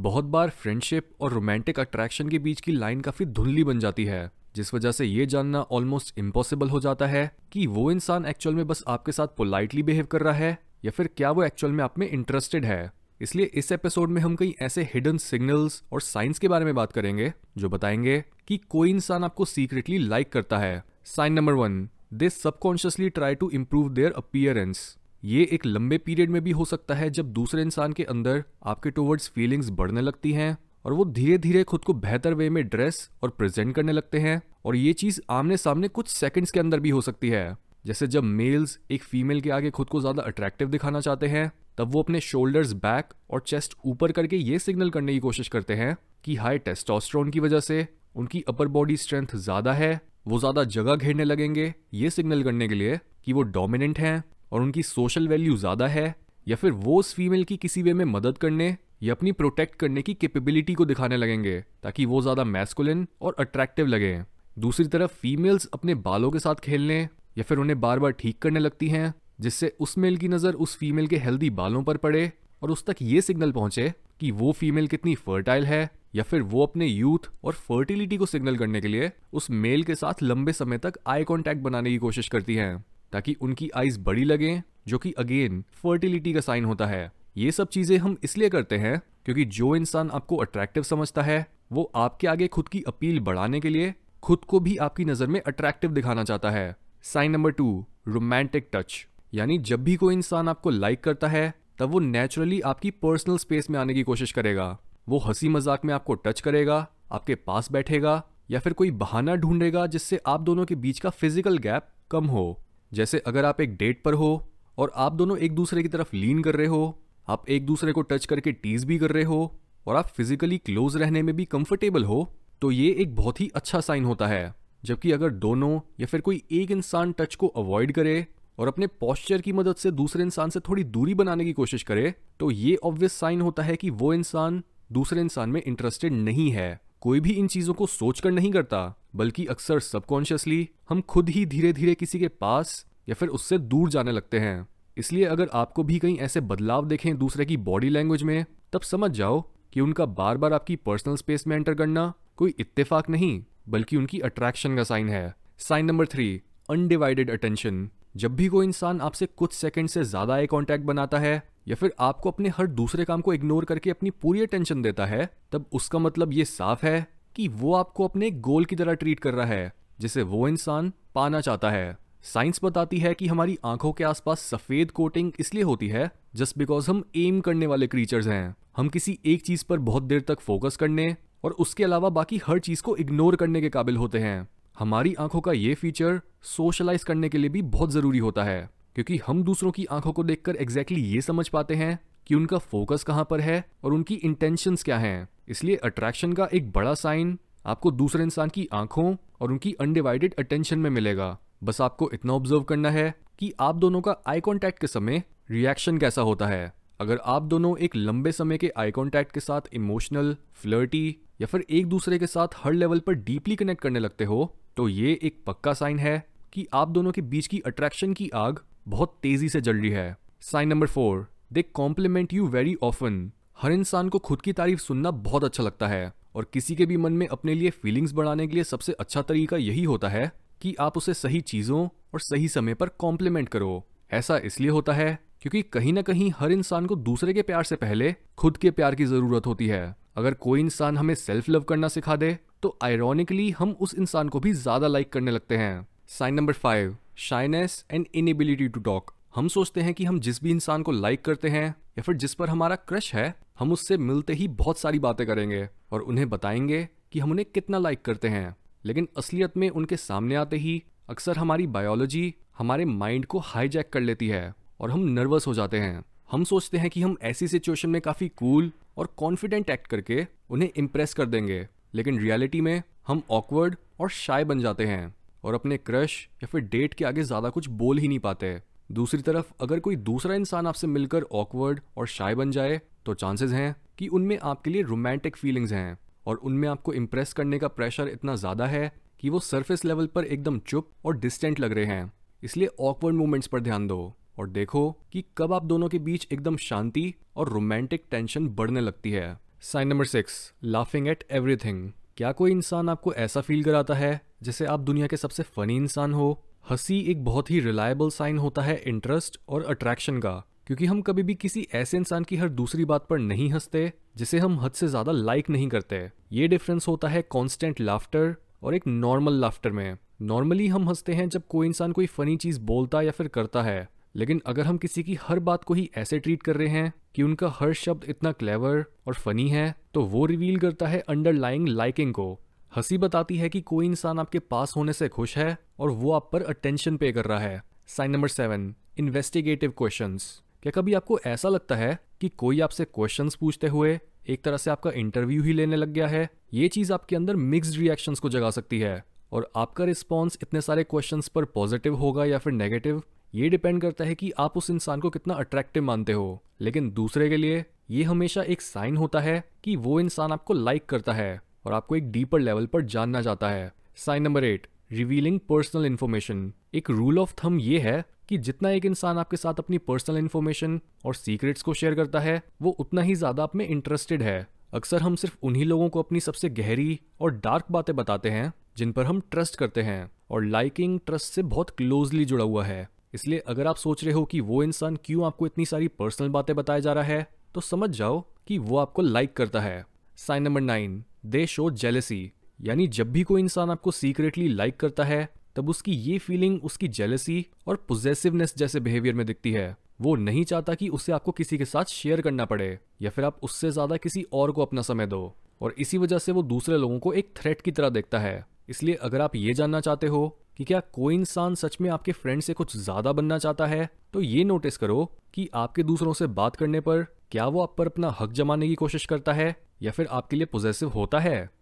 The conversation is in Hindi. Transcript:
बहुत बार फ्रेंडशिप और रोमांटिक अट्रैक्शन के बीच की लाइन काफ़ी धुंधली बन जाती है, जिस वजह से ये जानना ऑलमोस्ट इम्पॉसिबल हो जाता है कि वो इंसान एक्चुअल में बस आपके साथ पोलाइटली बिहेव कर रहा है या फिर क्या वो एक्चुअल में आप में इंटरेस्टेड है। इसलिए इस एपिसोड में हम कई ऐसे हिडन सिग्नल्स और साइंस के बारे में बात करेंगे, जो बताएँगे कि कोई इंसान आपको सीक्रेटली लाइक करता है। Sign number one they subconsciously try to improve their appearance ये एक लंबे पीरियड में भी हो सकता है जब दूसरे इंसान के अंदर आपके टूवर्ड्स फीलिंग्स बढ़ने लगती हैं और वो धीरे धीरे खुद को बेहतर वे में ड्रेस और प्रेजेंट करने लगते हैं और ये चीज़ आमने सामने कुछ सेकंड्स के अंदर भी हो सकती है। जैसे जब मेल्स एक फीमेल के आगे खुद को ज़्यादा अट्रैक्टिव दिखाना चाहते हैं, तब वो अपने शोल्डर्स बैक और चेस्ट ऊपर करके ये सिग्नल करने की कोशिश करते हैं कि हाई टेस्टोस्टेरोन की वजह से उनकी अपर बॉडी स्ट्रेंथ ज़्यादा है, वो ज़्यादा जगह घेरने लगेंगे ये सिग्नल करने के लिए कि वो डोमिनेंट हैं। और उनकी सोशल वैल्यू ज़्यादा है, या फिर वो उस फीमेल की किसी वे में मदद करने या अपनी प्रोटेक्ट करने की कैपेबिलिटी को दिखाने लगेंगे, ताकि वो ज़्यादा मैस्कुलिन और अट्रैक्टिव लगे। दूसरी तरफ़ फीमेल्स अपने बालों के साथ खेलने या फिर उन्हें बार बार ठीक करने लगती हैं, जिससे उस मेल की नज़र उस फीमेल के हेल्दी बालों पर पड़े और उस तक ये सिग्नल पहुँचे कि वो फीमेल कितनी फर्टाइल है या फिर वो अपने यूथ और फर्टिलिटी को सिग्नल करने के लिए उस मेल के साथ लंबे समय तक आई कांटेक्ट बनाने की कोशिश करती हैं। ताकि उनकी आईज बड़ी लगे, जो कि अगेन फर्टिलिटी का साइन होता है। ये सब चीज़ें हम इसलिए करते हैं क्योंकि जो इंसान आपको अट्रैक्टिव समझता है, वो आपके आगे खुद की अपील बढ़ाने के लिए खुद को भी आपकी नज़र में अट्रैक्टिव दिखाना चाहता है। Sign number two romantic touch यानी जब भी कोई इंसान आपको लाइक करता है, तब वो नेचुरली आपकी पर्सनल स्पेस में आने की कोशिश करेगा। वो हँसी मज़ाक में आपको टच करेगा, आपके पास बैठेगा, या फिर कोई बहाना ढूंढेगा जिससे आप दोनों के बीच का फ़िज़िकल गैप कम हो। जैसे अगर आप एक डेट पर हो और आप दोनों एक दूसरे की तरफ़ लीन कर रहे हो, आप एक दूसरे को टच करके टीज भी कर रहे हो और आप फिजिकली क्लोज रहने में भी कंफर्टेबल हो तो ये एक बहुत ही अच्छा साइन होता है। जबकि अगर दोनों या फिर कोई एक इंसान टच को अवॉइड करे और अपने पॉस्चर की मदद से दूसरे इंसान से थोड़ी दूरी बनाने की कोशिश करे तो ये ऑब्वियस साइन होता है कि वो इंसान दूसरे इंसान में इंटरेस्टेड नहीं है। कोई भी इन चीज़ों को सोचकर नहीं करता। बल्कि अक्सर सबकॉन्शियसली हम खुद ही धीरे धीरे किसी के पास या फिर उससे दूर जाने लगते हैं। इसलिए अगर आपको भी कहीं ऐसे बदलाव देखें दूसरे की बॉडी लैंग्वेज में, तब समझ जाओ कि उनका बार बार आपकी पर्सनल स्पेस में एंटर करना कोई इत्तेफाक नहीं, बल्कि उनकी अट्रैक्शन का साइन है। Sign number three, undivided attention. जब भी कोई इंसान आपसे कुछ सेकंड से ज़्यादा आई कांटेक्ट बनाता है या फिर आपको अपने हर दूसरे काम को इग्नोर करके अपनी पूरी अटेंशन देता है, तब उसका मतलब ये साफ़ है कि वो आपको अपने गोल की तरह ट्रीट कर रहा है, जिसे वो इंसान पाना चाहता है। साइंस बताती है कि हमारी आँखों के आसपास सफ़ेद कोटिंग इसलिए होती है जस्ट बिकॉज़ हम एम करने वाले क्रीचर्स हैं। हम किसी एक चीज़ पर बहुत देर तक फोकस करने और उसके अलावा बाकी हर चीज़ को इग्नोर करने के काबिल होते हैं। हमारी आँखों का ये फीचर सोशलाइज करने के लिए भी बहुत ज़रूरी होता है, क्योंकि हम दूसरों की आँखों को देखकर एग्जैक्टली exactly ये समझ पाते हैं कि उनका फोकस कहाँ पर है और उनकी इंटेंशंस क्या हैं। इसलिए अट्रैक्शन का एक बड़ा साइन आपको दूसरे इंसान की आँखों और उनकी अनडिवाइडेड अटेंशन में मिलेगा। बस आपको इतना ऑब्ज़र्व करना है कि आप दोनों का आई कांटेक्ट के समय रिएक्शन कैसा होता है। अगर आप दोनों एक लंबे समय के आई कांटेक्ट के साथ इमोशनल फ्लर्टी या फिर एक दूसरे के साथ हर लेवल पर डीपली कनेक्ट करने लगते हो तो ये एक पक्का साइन है कि आप दोनों के बीच की अट्रैक्शन की आग बहुत तेज़ी से जल रही है। Sign number four they compliment you very often हर इंसान को खुद की तारीफ़ सुनना बहुत अच्छा लगता है। और किसी के भी मन में अपने लिए फीलिंग्स बढ़ाने के लिए सबसे अच्छा तरीका यही होता है कि आप उसे सही चीज़ों और सही समय पर कॉम्प्लीमेंट करो। ऐसा इसलिए होता है क्योंकि कहीं ना कहीं हर इंसान को दूसरे के प्यार से पहले खुद के प्यार की ज़रूरत होती है। अगर कोई इंसान हमें सेल्फ लव करना सिखा दे तो आयरॉनिकली हम उस इंसान को भी ज़्यादा लाइक करने लगते हैं। Sign number five shyness and inability to talk हम सोचते हैं कि हम जिस भी इंसान को लाइक करते हैं, या फिर जिस पर हमारा क्रश है, हम उससे मिलते ही बहुत सारी बातें करेंगे और उन्हें बताएँगे कि हम उन्हें कितना लाइक करते हैं। लेकिन असलियत में उनके सामने आते ही अक्सर हमारी बायोलॉजी हमारे माइंड को हाईजैक कर लेती है और हम नर्वस हो जाते हैं। हम सोचते हैं कि हम ऐसी सिचुएशन में काफ़ी कूल और कॉन्फिडेंट एक्ट करके उन्हें इम्प्रेस कर देंगे, लेकिन रियलिटी में हम ऑकवर्ड और शाय बन जाते हैं और अपने क्रश या फिर डेट के आगे ज़्यादा कुछ बोल ही नहीं पाते। दूसरी तरफ़, अगर कोई दूसरा इंसान आपसे मिलकर ऑकवर्ड और शाय बन जाए तो चांसेस हैं कि उनमें आपके लिए रोमांटिक फीलिंग्स हैं और उनमें आपको इम्प्रेस करने का प्रेशर इतना ज़्यादा है कि वो सरफेस लेवल पर एकदम चुप और डिस्टेंट लग रहे हैं। इसलिए ऑकवर्ड मूवमेंट्स पर ध्यान दो और देखो कि कब आप दोनों के बीच एकदम शांति और रोमांटिक टेंशन बढ़ने लगती है। Sign number six laughing at everything क्या कोई इंसान आपको ऐसा फील कराता है जैसे आप दुनिया के सबसे फनी इंसान हो? हँसी एक बहुत ही रिलायबल साइन होता है इंटरेस्ट और अट्रैक्शन का, क्योंकि हम कभी भी किसी ऐसे इंसान की हर दूसरी बात पर नहीं हँसते, जिसे हम हद से ज़्यादा लाइक नहीं करते। ये डिफरेंस होता है कॉन्स्टेंट लाफ्टर और एक नॉर्मल लाफ्टर में। नॉर्मली हम हँसते हैं जब कोई इंसान कोई फनी चीज़ बोलता या फिर करता है, लेकिन अगर हम किसी की हर बात को ही ऐसे ट्रीट कर रहे हैं कि उनका हर शब्द इतना क्लेवर और फनी है तो वो रिवील करता है अंडरलाइंग लाइकिंग को। हँसी बताती है कि कोई इंसान आपके पास होने से खुश है और वो आप पर अटेंशन पे कर रहा है। Sign number seven investigative question क्या कभी आपको ऐसा लगता है कि कोई आपसे क्वेश्चन पूछते हुए एक तरह से आपका इंटरव्यू ही लेने लग गया है? ये चीज़ आपके अंदर मिक्स्ड रिएक्शंस को जगा सकती है। और आपका रिस्पॉन्स इतने सारे क्वेश्चंस पर पॉजिटिव होगा या फिर नेगेटिव ये डिपेंड करता है कि आप उस इंसान को कितना अट्रैक्टिव मानते हो। लेकिन दूसरे के लिए ये हमेशा एक साइन होता है कि वो इंसान आपको लाइक करता है। और आपको एक डीपर लेवल पर जानना चाहता है। Sign number eight revealing personal information एक रूल ऑफ़ थम ये है कि जितना एक इंसान आपके साथ अपनी पर्सनल इन्फॉर्मेशन और सीक्रेट्स को शेयर करता है, वो उतना ही ज़्यादा आप में इंटरेस्टेड है। अक्सर हम सिर्फ़ उन्हीं लोगों को अपनी सबसे गहरी और डार्क बातें बताते हैं, जिन पर हम ट्रस्ट करते हैं, और लाइकिंग ट्रस्ट से बहुत क्लोजली जुड़ा हुआ है। इसलिए अगर आप सोच रहे हो कि वो इंसान क्यों आपको इतनी सारी पर्सनल बातें बताया जा रहा है तो समझ जाओ कि वो आपको लाइक करता है। Sign number nine they show jealousy यानी जब भी कोई इंसान आपको सीक्रेटली लाइक करता है, तब उसकी ये फीलिंग उसकी जेलसी और पोजेसिवनेस जैसे बिहेवियर में दिखती है। वो नहीं चाहता कि उसे आपको किसी के साथ शेयर करना पड़े, या फिर आप उससे ज़्यादा किसी और को अपना समय दो। और इसी वजह से वो दूसरे लोगों को एक थ्रेट की तरह देखता है। इसलिए अगर आप ये जानना चाहते हो कि क्या कोई इंसान सच में आपके फ्रेंड से कुछ ज़्यादा बनना चाहता है? तो ये नोटिस करो कि आपके दूसरों से बात करने पर क्या वो आप पर अपना हक जमाने की कोशिश करता है या फिर आपके लिए पोजेसिव होता है?